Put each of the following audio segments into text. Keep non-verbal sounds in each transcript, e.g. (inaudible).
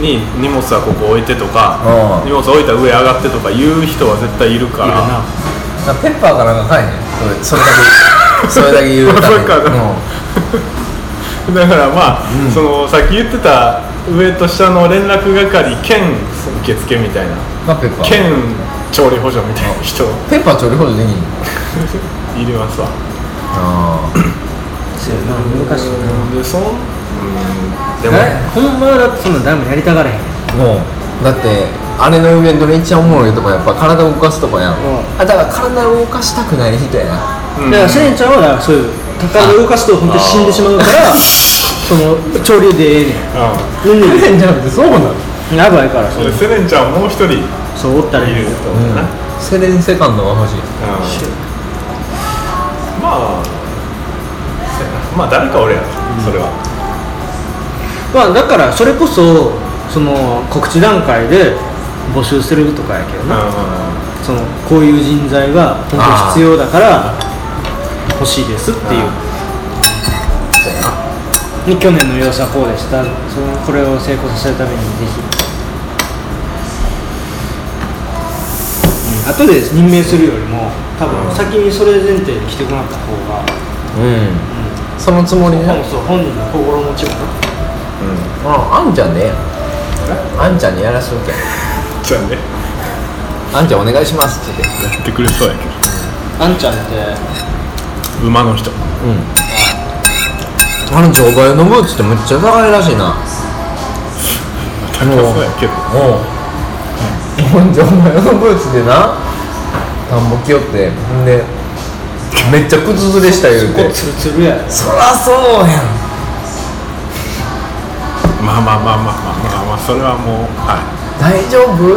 に荷物はここ置いてとかうん。荷物置いたら上上がってとか言う人は絶対いるかいるな。らなんかペッパーかなんか買えへんそれそれだけ (laughs) それだけ言うために。そっかうん。だからまあ、そのさっき言ってた上と下の連絡係兼受付みたいな。まあペッパー。兼調理補助みたいな人。ペッパー調理補助できんの？(laughs) いりますわ。あそうやな難しいな。でそんうんでもえ？ほんまはだってそんな誰もやりたがらへん。あもうだってあれのイベントで一番おもろいとこやっぱ体を動かすとこやん、ん。あだから体を動かしたくない人やな。うん。だからせんちゃんはだからそういう体を動かすと本当に死んでしまうから (laughs) その潮流でええねん。ううん。じゃなくてそうなの？やばいからそんでセレンちゃんもう一人。そうおったらいいよと思うな、うん。セレンセカンドが欲しい。まあまあ誰かおるやろそれはまあだからそれこそその告知段階で募集するとかやけどな、うそのこういう人材が本当に必要だから欲しいですっていう。に去年の様子はこうでした。そのこれを成功させるためにぜひ、うん、後で任命するよりも多分先にそれ前提で来てもらった方が、うん。そのつもりね。本そう本人の心持ちもなああんちゃんでええやんあんちゃんにやらしとけ。んじゃあね。あんちゃんお願いしますって。言ってやってくれそうやけど。あんちゃんって。馬の人。うん。あの乗馬のブーツってめっちゃ高いらしいな。高そうやけど。おう乗馬のブーツでな。田んぼ来よって。んでめっちゃ靴ずれした言うて。こツルツルや。そらそうやんまあまあまあまあまあまあ。まあそれはもうはい大丈夫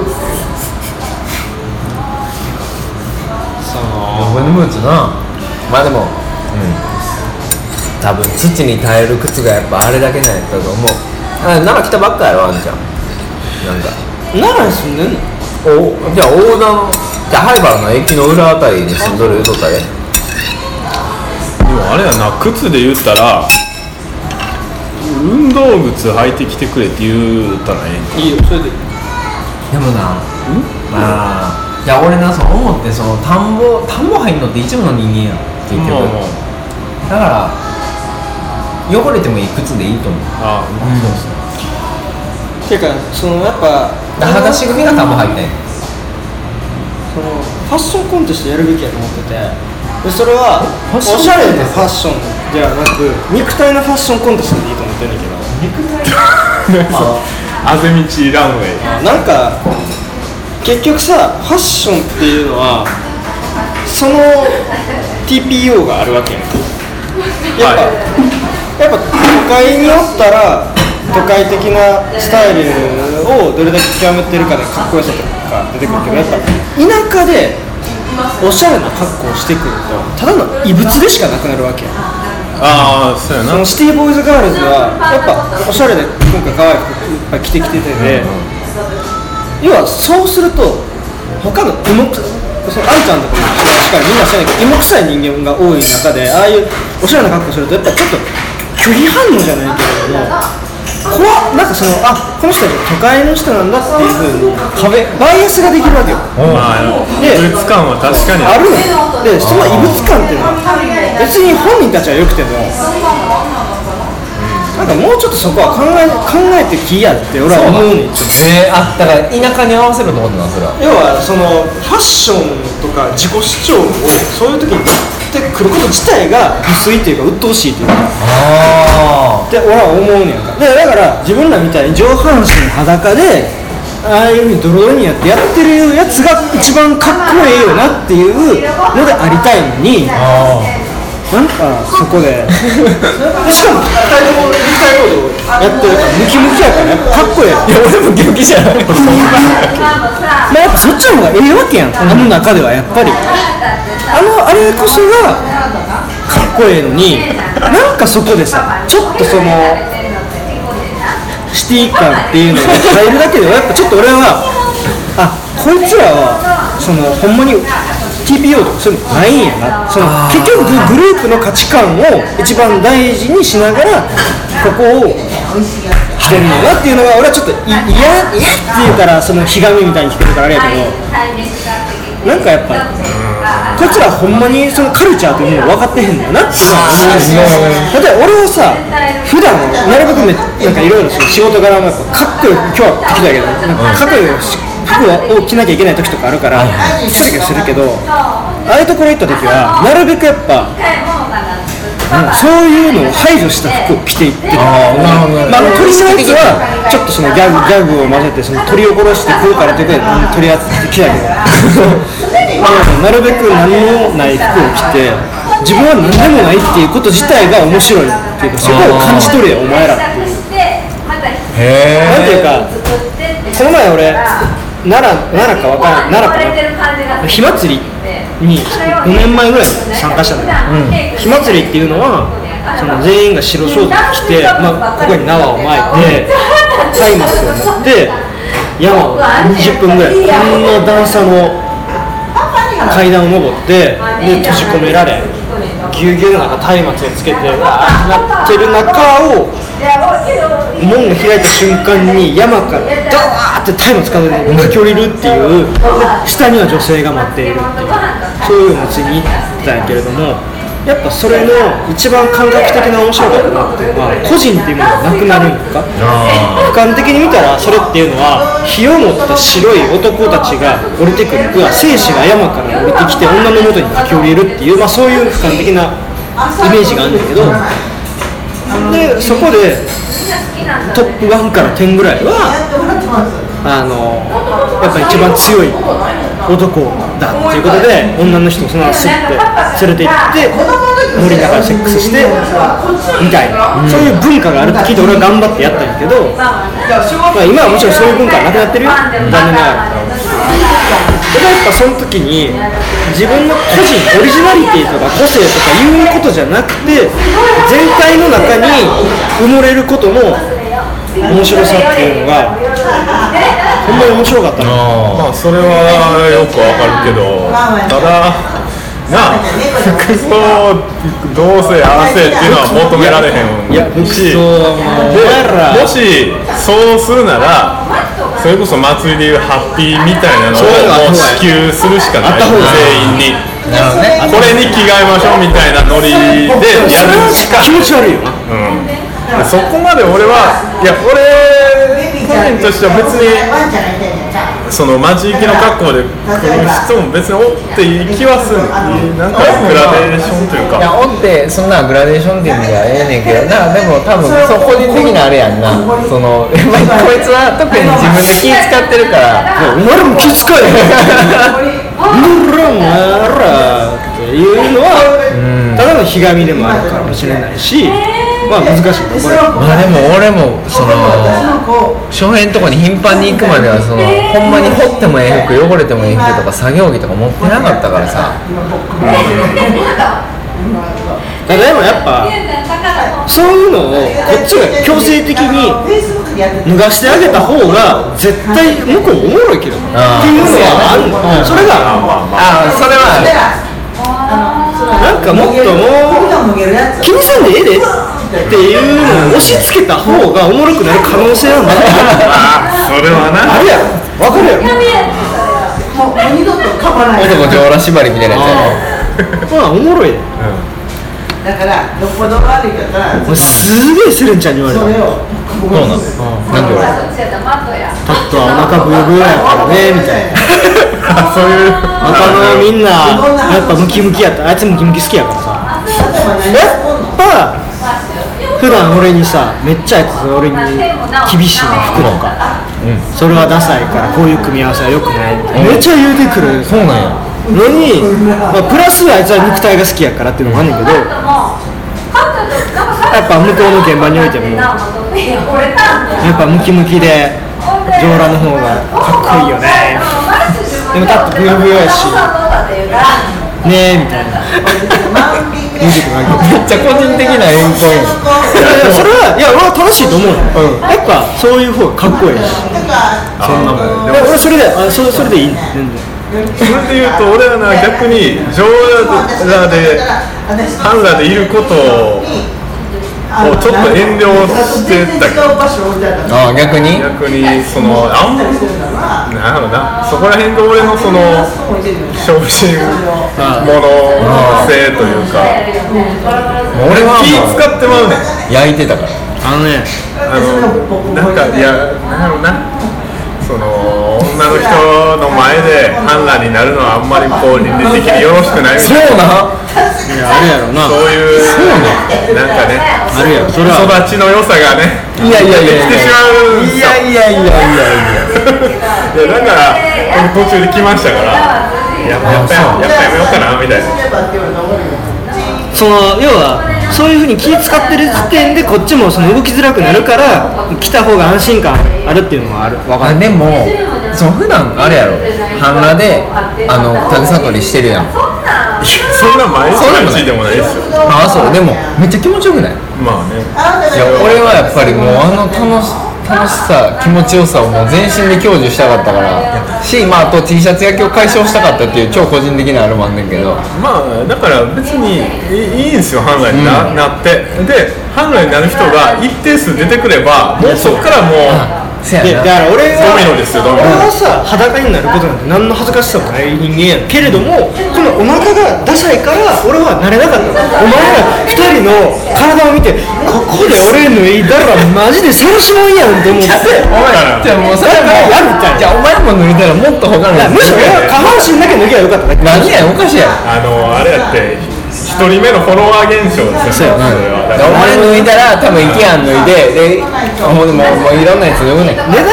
そ乗馬のブーツなまあでもうん多分土に耐える靴がやっぱあれだけなんやったと思う。あ奈良来たばっかやろあんちゃんなんか奈良に住んでんの？おじゃあ大田のじゃあ灰原の駅の裏あたりに住んどる言うとったででもあれやな靴で言ったら運動靴履いてきてくれって言うたらええんかいいよそれで。でもなまあじゃあ俺なそう思ってその田んぼ田んぼ入んのって一部の人間やん結局、まあまだから汚れてもいい靴でいいと思う。ああ。あそうですねていうかそのやっぱだ裸足組が田んぼ入ってん。そのファッションコンテストやるべきやと思ってて。でそれはおファッション？しゃれなファッションではなく肉体のファッションコンテストでいいと思ってんだけどあぜ道ランウェイ。なんか結局さファッションっていうのはその TPO があるわけやんやっぱ、やっぱ都会におったら都会的なスタイルをどれだけ極めてるかでかっこよさとか出てくるけどやっぱ田舎でおしゃれな格好をしてくるとただの異物でしかなくなるわけやああそうやな。そのシティボーイズガールズはやっぱおしゃれで今回可愛い服いっぱい着て。きててで、要はそうすると他の芋くそのあんちゃんとかもしっかりみんなそうやけど芋臭い人間が多い中でああいうおしゃれな格好するとやっぱちょっと拒否反応じゃないけれども怖っ。なんかそのあこの人たちは都会の人なんだっていうふうに壁バイアスができるわけよ。まあで異物感は確かに。あるのでその異物感っていうの。は別に本人たちは良くてもなんかもうちょっとそこは考え考えてきやって俺は思うねん。えー、あだから田舎に合わせるってことなんそれは。要はそのファッションとか自己主張をそういう時に言ってくること自体が無粋っていうか鬱陶しいっていうか。あって俺は思うねんか。でだから自分らみたいに上半身裸でああいうふうにドロドロにやってやってるやつが一番かっこええよなっていうのでありたいのにあなんかそこで。(laughs) しかも肉体労働肉体労働やってるからムキムキやからやっぱかっこええ。いや俺も元気じゃない。まあやっぱそっちの方がええわけやん、あの中ではやっぱり。あのあれこそがかっこええのになんかそこでさちょっとそのシティ感っていうのが入るだけではやっぱちょっと俺はあこいつらはそのほんまに TPO とかそういうのないんやな。その結局グループの価値観を一番大事にしながらここを着てるんだなっていうのが俺はちょっとい嫌嫌って言うからそのひがみみたいに着てるからあれやけどなんかやっぱこいつらほんまにそのカルチャーというものを分かってへんだよなっていうのは思うし例えば俺はさ普段なるべくめなんかいろいろ仕事柄もやっぱかっこよく今日は着てたけどかっこよく服を着なきゃいけない時とかあるから着たりするけどああいうところ行った時はなるべくやっぱうんそういうのを排除した服を着ていってる。あまあ、鳥のやつはちょっとそのギャグギャグを混ぜてその鳥を殺して食うからということでうん鳥扱ってきたけど。ま (laughs) あなるべく何もない服を着て自分は何でもないっていうこと自体が面白いっていうかそこを感じ取れよお前らっていう。へなんていうかこの前俺奈良奈良か分からん。奈良かな。火祭りに5年前ぐらいに参加したのよ、火祭りっていうのはその全員が白装束着て、まあ、ここに縄を巻いて松明を持って山を20分ぐらいこんな段差の階段を登ってで閉じ込められぎゅうぎゅうの中松明をつけてわーってなってる中を門を開いた瞬間に山からダーって松明つかんで巻き下りるっていう下には女性が待っているっていうそういうのを次に行ったんやけれどもやっぱそれの一番感覚的な面白かったなっていうのは個人っていうものがなくなるんか。俯瞰的に見たらそれっていうのは火を持った白い男たちが降りてくる。要は生死が山から降りてきて女の元に駆け下りるっていう、まあ、そういう俯瞰的なイメージがあるんだけど。でそこでトップ1から10ぐらいはあのやっぱ一番強い男だっていうことで女の人をそのまますって連れて行って森の中でセックスしてみたいな、そういう文化があるって聞いて俺は頑張ってやったんやけど、まあ、今はもちろんそういう文化はなくなってるよ残念ながら。ただやっぱその時に自分の個人オリジナリティとか個性とかいうことじゃなくて全体の中に埋もれることの面白さっていうのがほんまに面白かったなまあそれはよくわかるけどただなあ服装どうせ合わせっていうのは求められへんし。もしそうするならそれこそ祭りでいうハッピーみたいなのをもう支給するしかない。あった方が全員に。これに着替えましょうみたいなノリでやるしか気持ち悪いよ。なうん、そこまで俺はいや俺個人としては別にその街行きの格好で来る人も別におっていい気はするなんかグラデーションというか。いやおってそんなグラデーションっていうのはええねんけどな。でも多分そう個人的なあれやんな。そのこいつは特に自分で気使ってるから。お前らも気使えよ。(laughs) うらお前らっていうのはただのひがみでもあるかもしれないしまあ難しい。なこれまあでも俺もその翔平のとこに頻繁に行くまではそのほんまに掘ってもええ服汚れてもええ服とか作業着とか持ってなかったからさ。ただでもやっぱそういうのをこっちが強制的に脱がしてあげた方が絶対向こうおもろいけどっていうのはあるの。それがああそれはなんかもっともう気にせんでええでっていうのを押し付けた方がおもろくなる可能性はまだあそれはな。あるやろ分かるやろ男上羅縛りみたいなやつやろまあおもろい。ねだからよっぽど悪いからもうすげえセレンちゃんに言われた。それをそうなのなんで俺？パッとはお腹ブヨブヨやからねみたいな。(laughs) そういう。他のみんなやっぱムキムキやった。あいつムキムキ好きやからさ。やっぱ普段俺にさめっちゃあいつ俺に厳しいの服とか、それはダサいからこういう組み合わせはよくないって。めっちゃ言うてくる。そうなんや。のに、まあ、プラスあいつは肉体が好きやからっていうのもあんねんけどやっぱ向こうの現場においてもやっぱムキムキで上裸の方がかっこいいよね。でもだってブヨブヨやしねえみたいな言うてくるわけめっちゃ個人的なエンポイントいやいやそれはいや俺は正しいと思うの、やっぱそういう方がかっこいい。しそんなもん。俺それであそそれでいい全然。それで言うと俺はな逆に上裸で半裸でいることをちょっと遠慮してた。けどああ逆に？逆にそのあんまなんやろな。そこら辺で俺のその小心者性というか。俺は気使ってまうねん。焼いてたからあのねあのなんかいやなんやろな。その女の人の前で反乱になるのはあんまりこう倫理的によろしくないみたいないやあるやろな。そういうなんかねあるやろ。それは。育ちの良さがねいやいやいやい来てしまう。んですよやいやいやいや。いやいやだから僕途中で来ましたから。やっぱやっぱやっぱやめようかなみたいなその要はそういうふうに気使ってる時点でこっちもその動きづらくなるから来た方が安心感あるっていうのはあるわかるあでもその普段あれやろ半裸であのタグサ取りしてるやんそんな毎日毎日でもないですよ。ああそうでもめっちゃ気持ちよくない？まあね。いや俺はやっぱりもうあの楽し楽しさ気持ちよさをもう全身で享受したかったからしまああと T シャツ焼きを解消したかったっていう超個人的なあれもあんねんけど。まあだから別にいいいいんですよ反乱にな,、なって。で反乱になる人が一定数出てくればもうそっからもうせやな。でだから俺はドミノですよドミノ俺はさ裸になることなんて何の恥ずかしさもない人間やん。けれどもこのお腹がダサいから俺はなれなかったお前ら二人の体を見てここで俺脱いだらマジで晒しもんやんって思ってお前じゃあもうそれもやるみたいなじゃあお前も脱いだらもっと他のやつむしろ下半身だけ脱ぎゃよかっただけ。何やおかしいやん。あのあれやって一人目のフォロワー現象ですよ。ねそれはだからお前脱いだら多分イケアン脱いででもうもういろんなやつ脱ぐねん。でね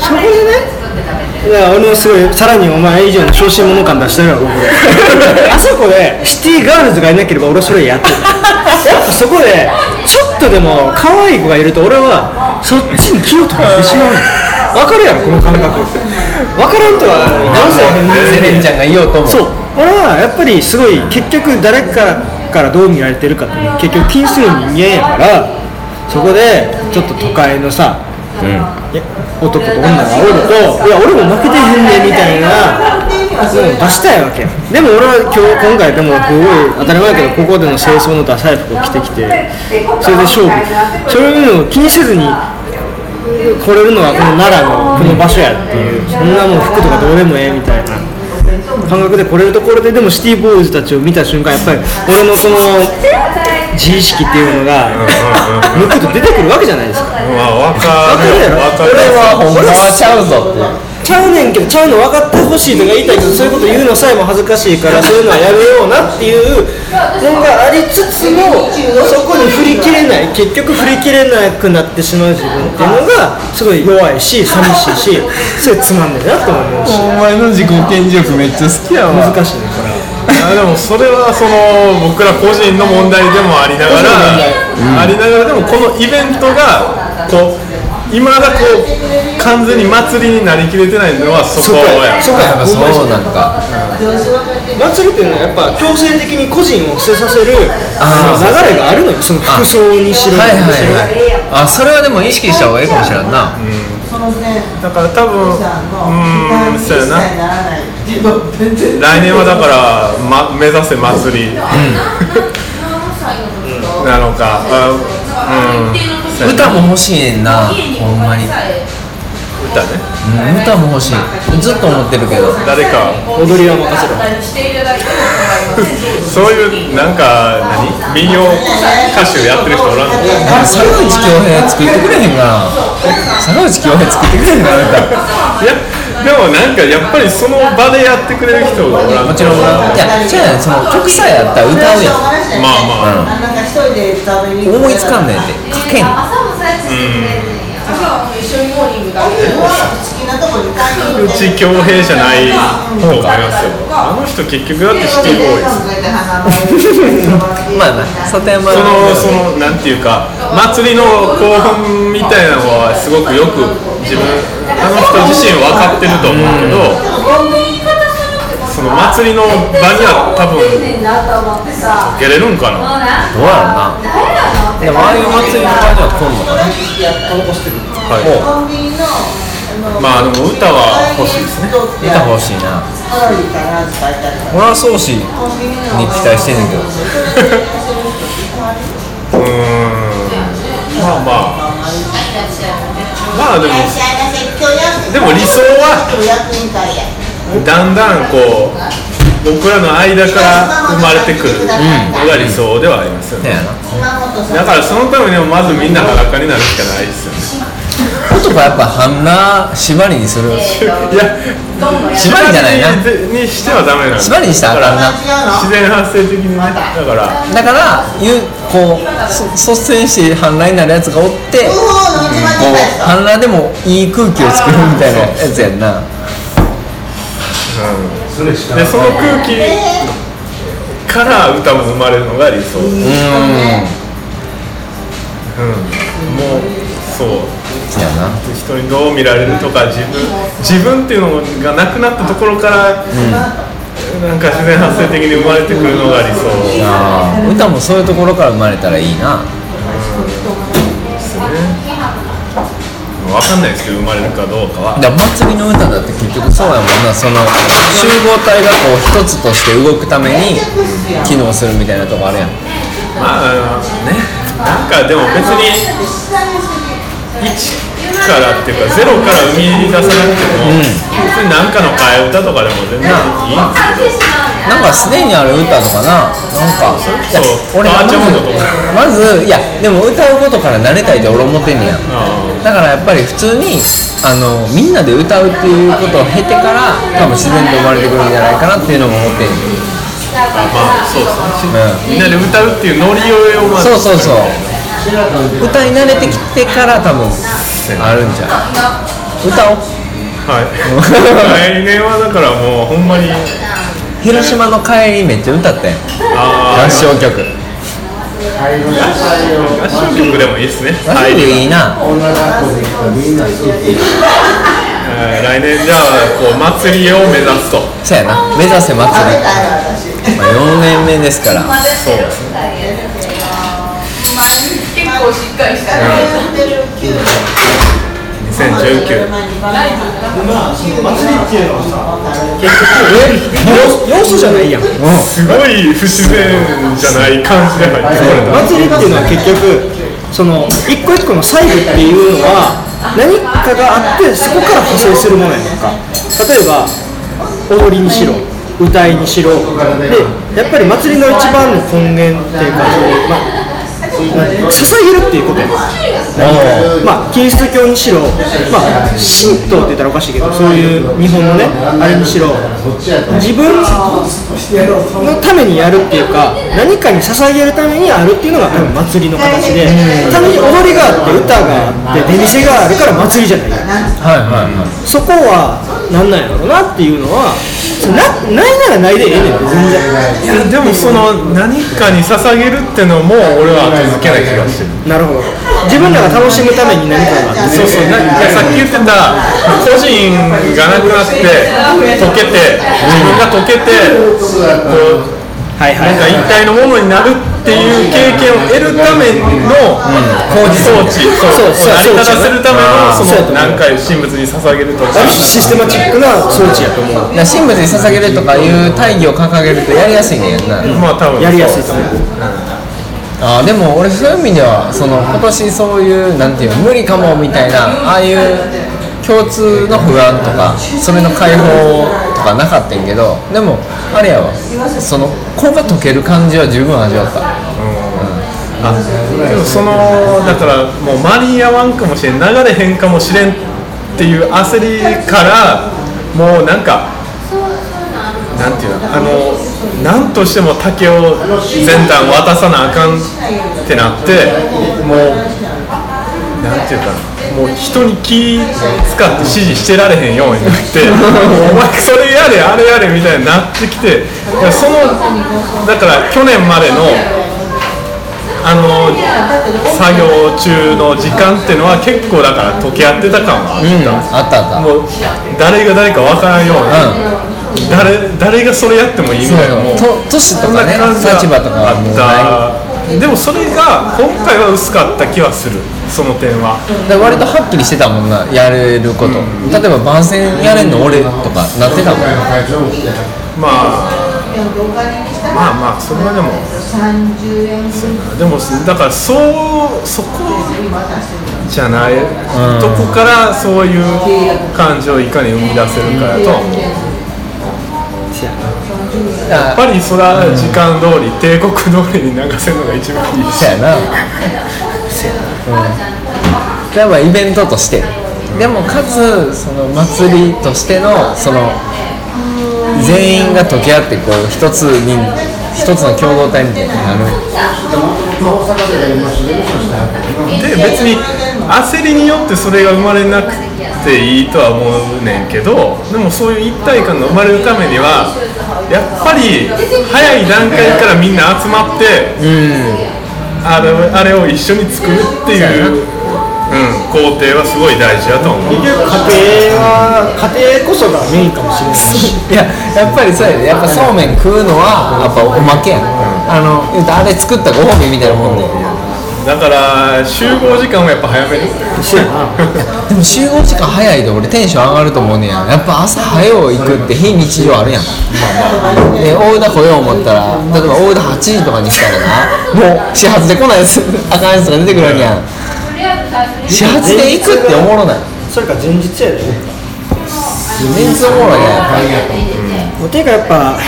そこでねいや俺もすごいさらにお前以上の小心者感出してるやろ僕 (laughs) あそこでシティガールズがいなければ俺はそれやってる。やっぱそこでちょっとでも可愛い子がいると俺はそっちに気を取られてしまうの分 (laughs) かるやろこの感覚。分からんとは男性セレンちゃんが言おうと思う。そう俺はやっぱりすごい結局誰かからどう見られてるかって結局気にする人間やからそこでちょっと都会のさ、いや男と女がおるといや俺も負けてへんねみたいな出したいわけやでも俺は今日今回でもすごい当たり前やけどここでの清掃のダサい服を着てきてそれで勝負。そういうのを気にせずに来れるのはこの奈良のこの場所やっていうそんなもん服とかどうでもええみたいな感覚で来れるところででもシティボーイズたちを見た瞬間やっぱり俺のその (laughs) 自意識っていうのがむくと出てくるわけじゃないですか。まあ分かるよ。分かる俺はほんまはちゃうぞってちゃうねんけどちゃうの分かってほしいとか言いたいけどそういうこと言うのさえも恥ずかしいから (laughs) そういうのはやめようなっていうのがありつつもそこに振り切れない結局振り切れなくなってしまう自分っていうのがすごい弱いし寂しいしすごいつまんねえなと思うし。お前の自己顕示欲めっちゃ好きやわ。難しいねこれは。あでもそれはその僕ら個人の問題でもありながら、ありながらでもこのイベントがこう今だこう完全に祭りになりきれてないのはそこや。そこや。やっぱそうなんか祭りっていうのはやっぱ強制的に個人を捨てさせる流れがあるのよその服装にしろはいはい何にしろはい。あそれはでも意識した方がいいかもしれんな。だから多分うーんそうやな。来年はだから、ま、目指せ祭り、(laughs) なのかあうんそうやな歌も欲しいねんなほんまに、うん、歌ね歌も欲しい。ずっと思ってるけど。誰か。踊りは任せろ。(laughs) そういうなんか何？民謡歌手やってる人おらんの？あ坂口恭平作ってくれへんかな。坂口恭平作ってくれへんかな歌いやでもなんかやっぱりその場でやってくれる人がおらんもちろんないや違うねん。その曲さえあったら歌うやんまあまあ、なんか一人で食べに思いつかんねんって書けん好きなとこに買いに行って内恭平じゃないと思いますよあの人結局だってシティボーイズまあ。な里山そのそのなんていうか祭りの興奮みたいなのはすごくよく自分あの人自身分かってると思うけどその祭りの場には多分受けれるんかな。どうやろな。でもああいう祭りの場には来んのかなはいコンビニのあのまあでも歌は欲しいですね。歌欲しいな。俺は宗師に期待してんねんけど。(laughs) うーん。まあまあ。まあでも。でも理想はだんだんこう僕らの間から生まれてくるのが理想ではありますよね、ねやなだからそのためにもまずみんな裸になるしかないですよね。男はやっぱ半裸縛りにする。いや縛りじゃないな。にしてはダメな縛りにしたらあかんな自然発生的にねだから。だからゆこうそ率先して半裸になるやつがおってこう半裸でもいい空気を作るみたいなやつやんな。でその空気から歌も生まれるのが理想。うん、うん。もうそう。やな。人にどう見られるとか自分自分っていうのがなくなったところから、なんか自然発生的に生まれてくるのが理想。歌もそういうところから生まれたらいいな分かんないですけど生まれるかどうかは。だ祭りの歌だって結局そうやもんな。その集合体がこう一つとして動くために機能するみたいなとこあるやん。まあね。なんかでも別に1からっていうかゼロから生み出さなくても、別に何かの替え歌とかでも全然いいんですけどなんかすでにある歌とかな？なんか俺まずまずいやでも歌うことから慣れたいって俺思ってんねや。あだからやっぱり普通にあのみんなで歌うっていうことを経てから多分自然と生まれてくるんじゃないかなっていうのも思ってんねんあまあそうですね。うみんなで歌うっていうノリをまず。そうそうそう。歌に慣れてきてから多分あるんじゃう歌おう。は (laughs) い来年はだからもうほんまに広島の帰りめっちゃ歌ってん。あ合唱曲。合唱曲でもいいですね。合唱曲いいな。えー来年じゃあこう祭りを目指すと。そうやな。目指せ祭り、まあ、4年目ですから。そうですね。結構しっかりした2019要素じゃないやん。すごい不自然じゃない感じで入ってこれた。祭りっていうのは結局その一個一個の細部っていうのは何かがあってそこから派生するものやんか。例えば踊りにしろ歌いにしろでやっぱり祭りの一番の根源っていうかまあ、捧げるっていうこと。まあキリスト教にしろ、まあ、神道って言ったらおかしいけどそういう日本のねあれにしろ自分のためにやるっていうか何かに捧げるためにあるっていうのが多分祭りの形で単純に踊りがあって歌があって出店があるから祭りじゃない。はいはいはい。そこは何なんやろうなっていうのはなないならないでええねん全然。いやでもその何かに捧げるってのも俺は続けない気がしてる。なるほど。自分らが楽しむために何かがあってそうそうないやさっき言ってた個人がなくなって溶けて自分が溶けてこうはいはないんか一体のものになるっていう経験を得るための工事装置。そうそう成り立たせるためのその何回神仏に捧げるとかシステマチックな装置やと思う。神仏に捧げるとかいう大義を掲げるとやりやすいねんな、まあ多分やりやすいと思う。あーでも俺そういう意味ではその今年そういうなんていうの無理かもみたいなああいう共通の不安とかそれの解放とかなかったんけどでもあれやわ。その子が解ける感じは十分味わった。あでもそのだからもう間に合わんかもしれん流れへんかもしれんっていう焦りからもうなんかなんていうのあの何としても竹を全段渡さなあかんってなってもうていうかなもう人に気使って指示してられへんようになって (laughs) お前それやれあれやれみたいになってきてそのだから去年までのあの作業中の時間っていうのは結構だから溶け合ってた感はあうんった、あったあった。もう誰が誰か分からんように、誰誰がそれやってもいいみたいなもうとかね立場とかあったでもそれが今回は薄かった気はする。その点は。で割とはっきりしてたもんなやれること、例えば番宣やれんの俺とかなってたもん。まあまあまあそれはでもでもだからそうそこじゃない、とこからそういう感情をいかに生み出せるかやと。は思うやっぱりそれは時間通り、帝国通りに流せるのが一番いいしそうやな。うん。でもイベントとして。でもかつその祭りとしてのその全員が溶け合ってこう一つに一つの共同体みたいになる。で別に焦りによってそれが生まれなくていいとは思うねんけどでもそういう一体感が生まれるためにはやっぱり早い段階からみんな集まってあれあれを一緒に作るっていう、うん、工程はすごい大事だと思う。家庭は家庭こそがメインかもしれないし。いややっぱりそうやで。やっぱそうめん食うのはやっぱおまけやん、あの言うたらあれ作ったご褒美みたいなもんでだから集合時間をやっぱ早める？そうやな。でも集合時間早いで俺テンション上がると思うねや。やっぱ朝早う行くって非日常あるやん。で大田来よう思ったら例えば大田8時とかにしたらなもう始発で来ないやつあかんやつが出てくるわけやん。始発で行くっておもろない。それか前日やで。メンツおもろいやもうていうかやっぱ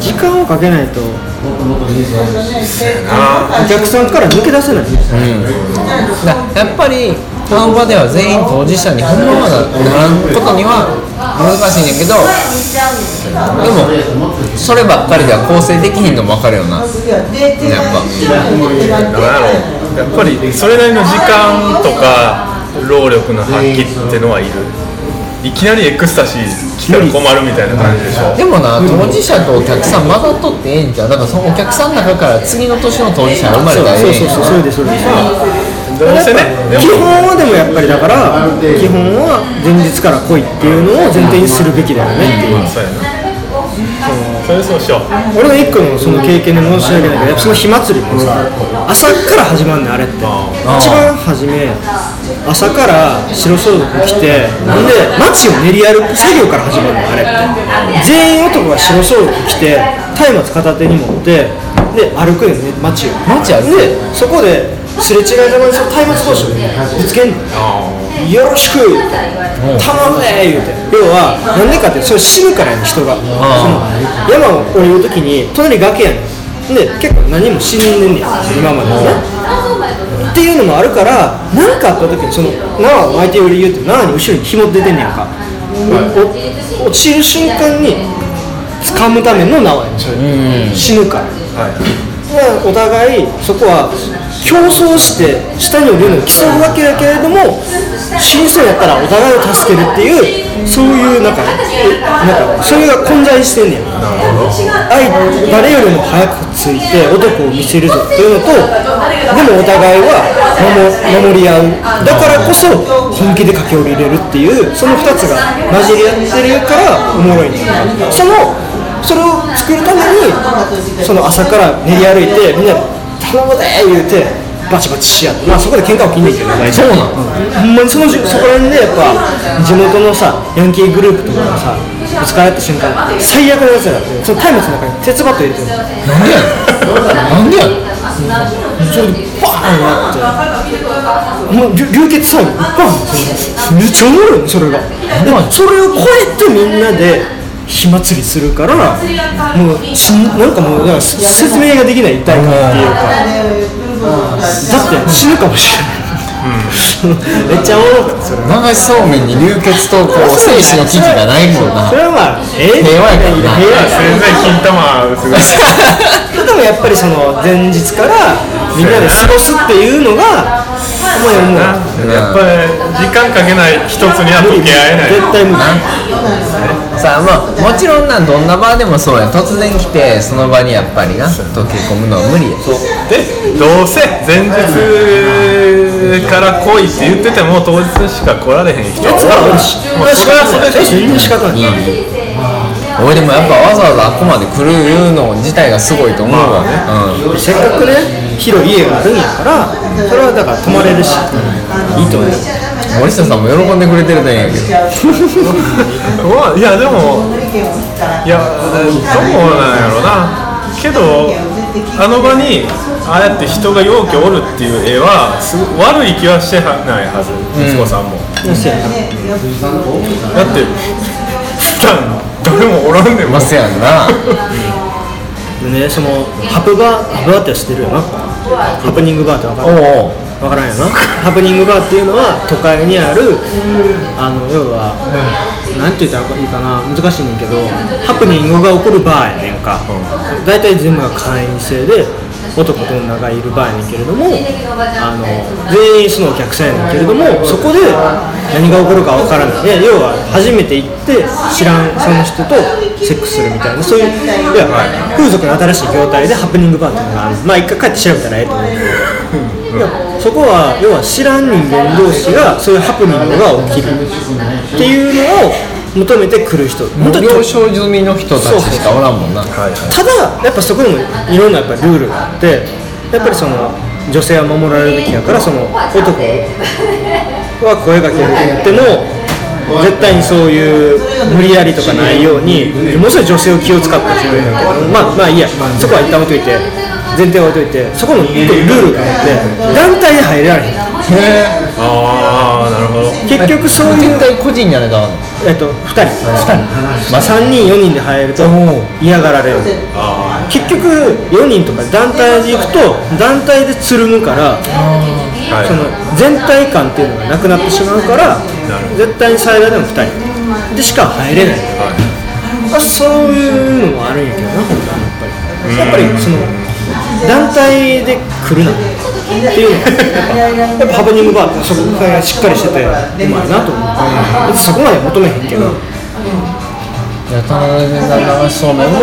時間をかけないとお客さんから抜け出せないだやっぱりこの場では全員当事者にほんまはならんことには難しいんやけどでもそればっかりでは構成できひんのも分かるよなやっぱやっぱりそれなりの時間とか労力の発揮ってのはいるいきなりエクスタシー来たら困るみたいな感じでしょ。でもな当事者とお客さん混ざっとってええんちゃう？だからそのお客さんの中から次の年の当事者が生まれたらええんそうそうそうそれでそれでどうせね。で基も本はでもやっぱりだから基本は前日から来いっていうのを前提にするべきだよねっていう。そうやな。それそうしよう俺の一個のその経験で申し訳な。いけどやっぱその火祭りもさ朝から始まるねんあれって一番初め朝から白装束着てほんで街を練り歩く作業から始まるのあれって。全員男が白装束着て松明片手に持ってで歩くよね街を。街歩く？でそこですれ違いざまにその松明同士をぶつけんの。よろしく。頼むね言うて。要はなんでかってそれ死ぬからやねん人が。その山を降りるときに隣崖やねん。で結構何も死んでんねん今までねっていうのもあるから何かあった時にその縄を巻いてる理由って縄に後ろに紐出てんねやんか。お落ちる瞬間に掴むための縄やねんそれ。死ぬから。お互いそこは競争して下に降りるのを競うわけだけれども死にそうやったらお互いを助けるっていうそういうなんかえなんかそれが混在してんねや愛誰よりも早くついて男を見せるぞというのとでもお互いは守り合うだからこそ本気で駆け下りれるっていうその2つが混じり合ってるからおもろいんだよそのそれを作るためにその朝から練り歩いてみんなで「頼むで!」言うてバチバチし合って。まあそこで喧嘩起きんねんけどそうなんほんまにそのじそこら辺でやっぱ地元のさヤンキーグループとかがさぶつかり合った瞬間最悪のやつらだってその松明の中に鉄バット入れてる。のなんでやねん。なんでやねん。それでバーンやって。もう流流血騒ぎバーン。めっちゃおもろいのそれがでそれを超えてみんなで火祭りするからもうしなんかもうか説明ができない一体感っていうかだって死ぬかもしれない、めっちゃおもそれ流しそうめんに流血とこう生死の危機がないもんな。それはまあええ平和やからな平和や全然金玉すごい (laughs) でもやっぱりその前日からみんなで過ごすっていうのがお前思うやっぱり時間かけない一つには溶け合えない。絶対無理さあまあもちろんなどんな場でもそうや。突然来てその場にやっぱりな溶け込むのは無理や。でどうせ前日から来いって言ってても当日しか来られへん人。やつらおるしもうそれはそれで全然仕方ない、俺でもやっぱわざわざあっこまで来るの自体がすごいと思うわ、うん。せっかくね広い家があるんやからそれはだから泊まれるし、いいと思う。森下さんも喜んでくれてるんやけど。(laughs) まあいやでもいやどうなんやろな。けどあの場にああやって人が容器おるっていう絵はすご悪い気はしてないはず息子さんも、そうやなだって普段誰もおらんねんませやんな。(laughs) でねそのハプバーハプバーって知ってるよなハプニングバーって分かおるお分からんよな。ハプニングバーっていうのは都会にあるあの要は、なんて言ったらいいかな。難しいねんけどハプニングが起こるバーやねんか、大体全部が会員制で男と女がいるバーやねんけれどもあの全員そのお客さんやんけれどもそこで何が起こるか分からない。いや要は初めて行って知らんその人とセックスするみたいなそういういや風俗の新しい業態でハプニングバーっていうのがある。まあ一回帰って調べたらええと思う。けどいやそこは要は知らん人間同士がそういうハプニングが起きるっていうのを求めてくる人。本当に了承済みの人たちしかおらんもんな。はいはい。ただやっぱそこにもいろんなやっぱルールがあってやっぱりその女性は守られるべきだからその男は声かけるっても絶対にそういう無理やりとかないようにものすごい女性を気を使った人がいるんだけどまあまあいいや。そこは一旦置いといて前提は置いといてそこのルールがあって団体で入れられへん。へああなるほど。結局そうえいう絶対個人じゃないかんのえっと、2人、2人、まあ、3人、4人で入ると嫌がられる、結局、4人とか団体で行くと、団体でつるむから、はい。その全体感っていうのがなくなってしまうから、絶対に最大でも2人。でしか入れない、まあ、そういうのもあるんやけどな、本当はやっぱり、やっぱりその団体で来るな。っていう。(laughs) やっぱハプニングバーってそこがしっかりしててうまいなと思う、別にそこまで求めへんけど。田中全然流しそうめんも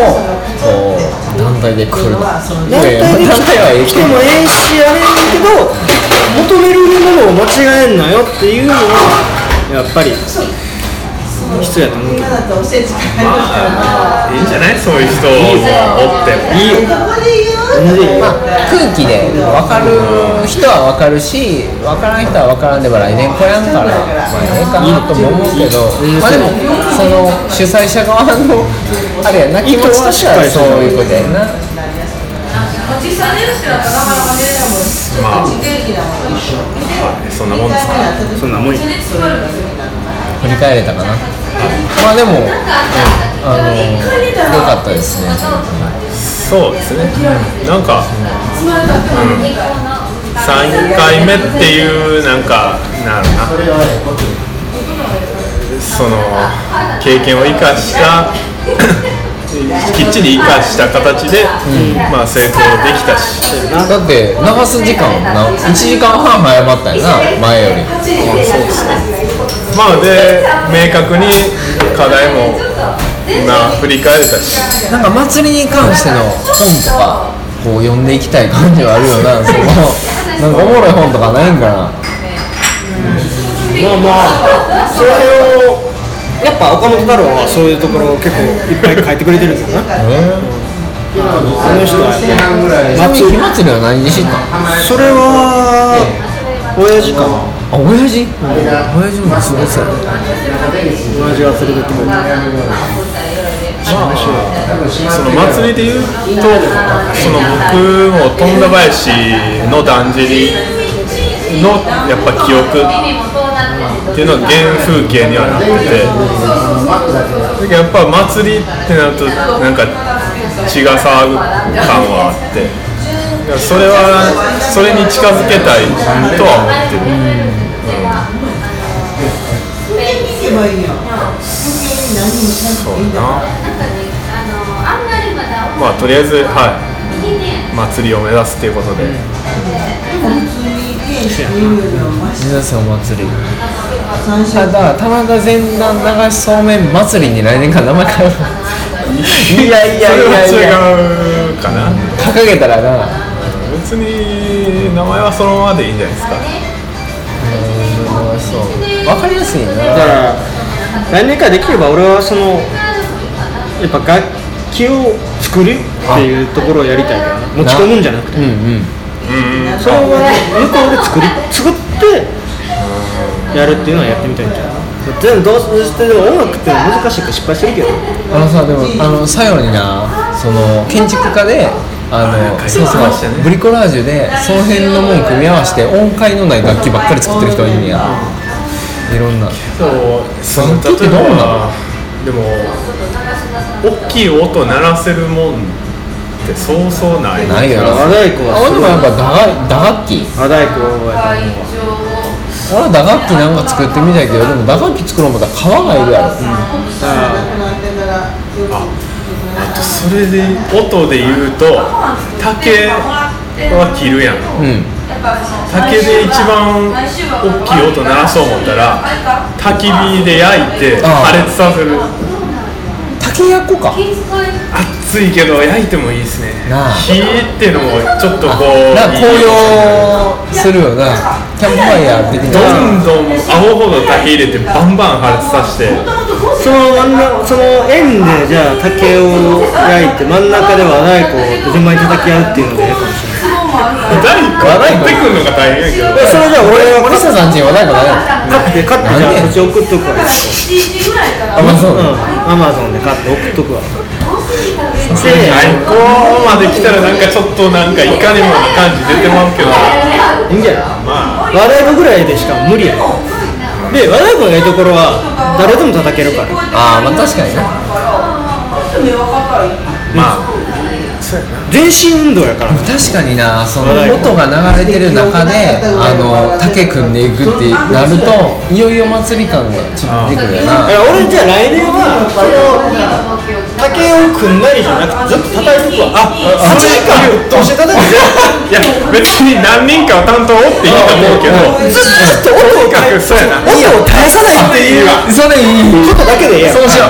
こう団体で来る。な団体で来てもええしやれんけど求めるものを間違えんなよっていうのはやっぱり必要やと思うけどいいんじゃない？そういう人おって。もいいよ全然いいよ空気で分かる人は分かるし分からん人は分からんでも来年来やんからまあええかなとも思うけど。まあでもその主催者側のあれやな気持ちとしてはそういうことやな。実際出る人だったらなかなか出れないもん。まあそんなもんですかそんなもんや振り返れたかなまあでも、うんあの良かったですね。そうですね。なんか、うん、3回目っていうなんかなんやろな。その経験を生かしたきっちり生かした形で、まあ成功できたし。だって流す時間な1時間半早まったよな前より。まあで明確に課題も今振り返れたし。なんか祭りに関しての本とかこう読んでいきたい感じはあるよな。(laughs) そのなんかおもろい本とかないんかな。まあまあそれをやっぱ岡本太郎はそういうところを結構いっぱい書いてくれてるんだよな。あの人。はやっぱちなみに火祭りは何に知ったのそれは親父かな。あ親父？親父もすごそうや親父が連れてってくれたその祭りでいうとその僕も富田林のだんじりのやっぱ記憶っていうのが原風景にはなってて。やっぱ祭りってなるとなんか血が騒ぐ感はあって。それはそれに近づけたいとは思ってる、そうな。まあとりあえずはい。祭りを目指すっていうことで。皆さんお祭り。あだから棚田前段流しそうめん祭りに来年から名前変えるいやいやいやいそれや。は違うかな掲げたらな。別に名前はそのままでいいんじゃないですか。そう。分かりやすいな。だから来年からできれば俺はそのやっぱ楽器を作るっていうところをやりたい。から持ち込むんじゃなくて。うんうん。それは向こうで作り作ってやるっていうのはやってみたいんじゃない全部どうしてでも音楽って難しいから失敗するけど。あのさでもあの最後になその建築家であのそうそうブリコラージュでその辺のもん組み合わせて音階のない楽器ばっかり作ってる人いるんや。いろんな。そうその楽器ってどうなの例えばでも大きい音鳴らせるもんってそうそうない。ないよな和太鼓はあ俺もやっぱ打打楽器。和太鼓は俺は打楽器なんか作ってみたいけどでも打楽器作ろう思ったら。皮がいるやろ、あとそれで音で言うと竹は切るやん。うん。竹で一番大きい音鳴らそう思ったら焚き火で焼いてああ。破裂させる竹やっこか。熱いけど焼いてもいいですね。なあ。火っていうのもちょっとこう。なんか紅葉するよな。キャンプファイヤー的どなんどんアホほど竹入れてバンバン破裂させて。その真ん中その円でじゃあ竹を焼いて真ん中で和太鼓を順番に叩き合うっていうのでええかもしれない大工持ってくるのが大変やけど。えそれじゃあ俺は森下さんちに和太鼓ないの買って買ってじゃあこっち送っとくわあまあそううん。アマゾンで買って送っとくわ。最高まで来たらなんかちょっとなんかいかにもな感じ出てますけど。いいんじゃない？まあ。和太鼓ぐらいでしか無理や。で和太鼓のいいところは誰でも叩けるから。ああまあ確かにな。まあ全身運動やから確かになその音が流れてる中であの竹組んでいくってなるといよいよ祭り感がちょっと出てくるよな。え俺じゃあ来年はその竹を組んだりじゃなくてずっと叩いとくわ。あ3時間ぶっ通して叩いていや別に何人かは担当おっていいと思うけどずっと音をとにかくそうやな音を絶やさないっていうそれいいことだけでええやんそうしよ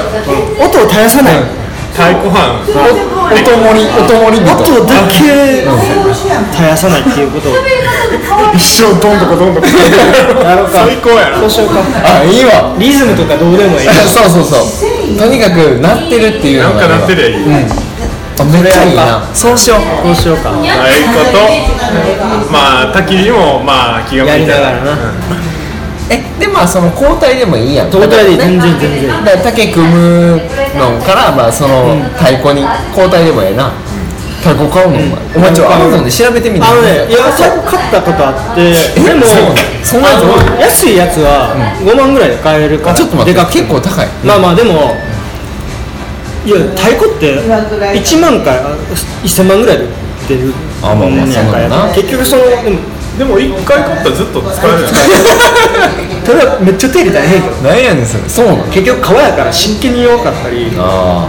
う音を絶やさない太鼓判音盛り音盛り人音だけ絶やさな。いっていうことを一生どんどこどんどこやろうか最高やな。そうしようかあいいわ。リズムとかどうでもいい。そうそうそうとにか。く鳴ってるっていうのがなんか鳴ってりゃいい。うんあめっちゃいいなそうしようそうしようか太鼓とまあ焚き火もまあ気が向いたやりながらな。えでまあその交代でもいいやん。交代でいい全然全然。だから竹組むのからまあその太鼓に交代でもええな。太鼓買うのお前お前ちょアマゾンで調べてみて。あのねいや太鼓買ったことあってでもそんなやつ安いやつは5万ぐらいで買えるからあちょっと待ってでかく結構高い。まあまあでもいや太鼓って1万かあ1000万ぐらいで売ってるあまあまあそうだな。結局そのでもでも一回買ったらずっと使えるやんそれはめっちゃ手入れ大変やけど。何やねんそれ。そうなの。結局革やから湿気に弱かったり。あ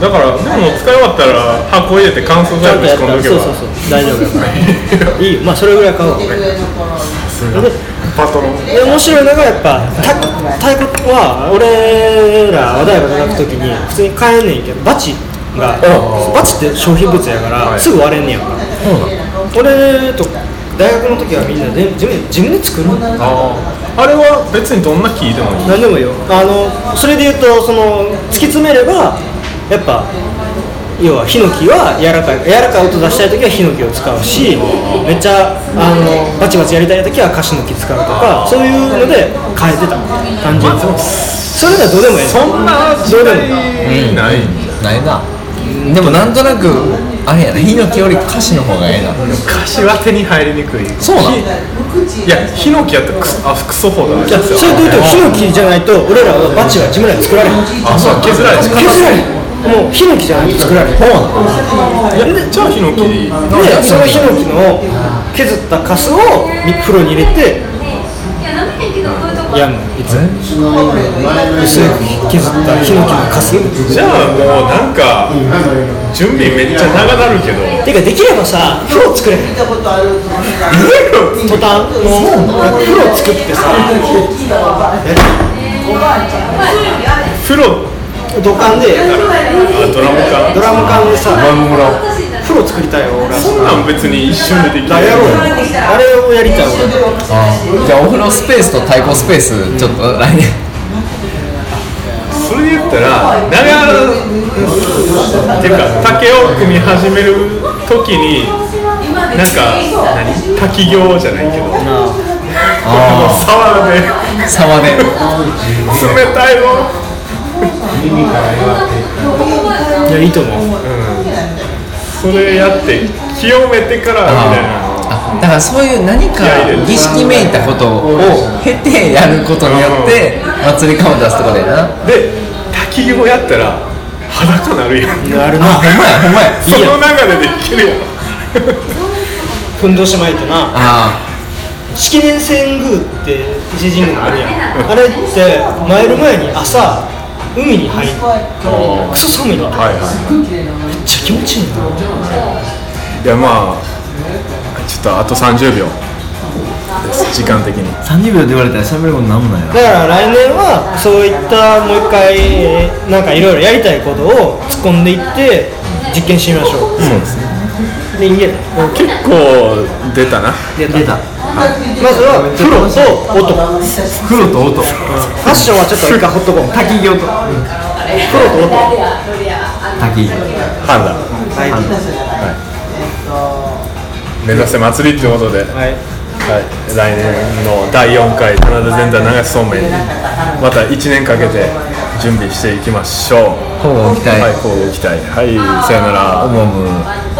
だからでも使い終わったら箱入れて乾燥剤ぶち込んどけば。そうそう大丈夫やから。(laughs) いい。よまあそれぐらい買おう。でパトロン。で面白いのがやっぱた太鼓は俺ら和太鼓叩く時に普通に買えんねんけどバチがバチって商品物やからすぐ割れんねやんか。俺と大学の時はみんなで自分で自分で作るあああれは別にどんな木でもいい？何でもいいよ。あのそれで言うとその突き詰めればやっぱ要はヒノキは柔らかい柔らかい音出したい時はヒノキを使うしめっちゃあのバチバチやりたい時はカシの木使うとかそういうので変えてた単純にそれならどうでもいいそんな時代ないないな。でもなんとなくあれやな。ヒノキより歌詞の方がええな。歌詞は手に入りにくい。そうなんいやヒノキやったらクソあクソほどあるじゃあそれで言うと？ヒノキじゃないと俺らはバチは自分らで作られへん。あそう削られて削られへん。もうヒノキじゃないと作られへん。いやじゃあヒノキでいい？でそのヒノキの削ったカスを風呂に入れてやんのいつ？薄く削ったヒノキのカス。じゃあもうなんか準備めっちゃ長なるけど。てかできればさ風呂作れ。へんトタンの風呂作ってさ。風呂。土管で。あドラムかドラム缶でさ風呂作りたいよ俺そんなん別に一瞬でできる。あれやろうよ。あれをやりたい俺じゃあお風呂スペースと太鼓スペースちょっと来年。それで言ったら長っていうか竹を組み始める時になんか何？滝行じゃないけど。あ沢で。あ沢で。(laughs) 冷たいのいやいいと思うそれやって清めてからみたいな。あだからそういう何か儀式めいたことを経てやることによって祭り感を出すとこだよな。で滝行やったら裸なるやん。なるな。あほんまやほんまや。その流れでいけるやん。ふんどし巻いてな。あ式年遷宮って伊勢神宮あるやん。あれって参る前に朝海に入るクソ寒いの。はいはちゃ気持ちいいな。いいやまあちょっとあと30秒。です時間的に。30秒で言われたら喋ることなんもないな。だから来年はそういったもう一回えーなんかいろいろやりたいことを突っ込んでいって実験してみましょう。そうですね。でいい結構出たな。出た。まずは風呂と音。黒と音。ファッションはちょっと一回ほっとこう。滝行と風呂と音。滝判断目指せ祭りってことで、はい。はい。来年の第4回棚田全体流しそうめんにまた1年かけて準備していきましょう。交互期待。はい、こうご期待。はいさよなら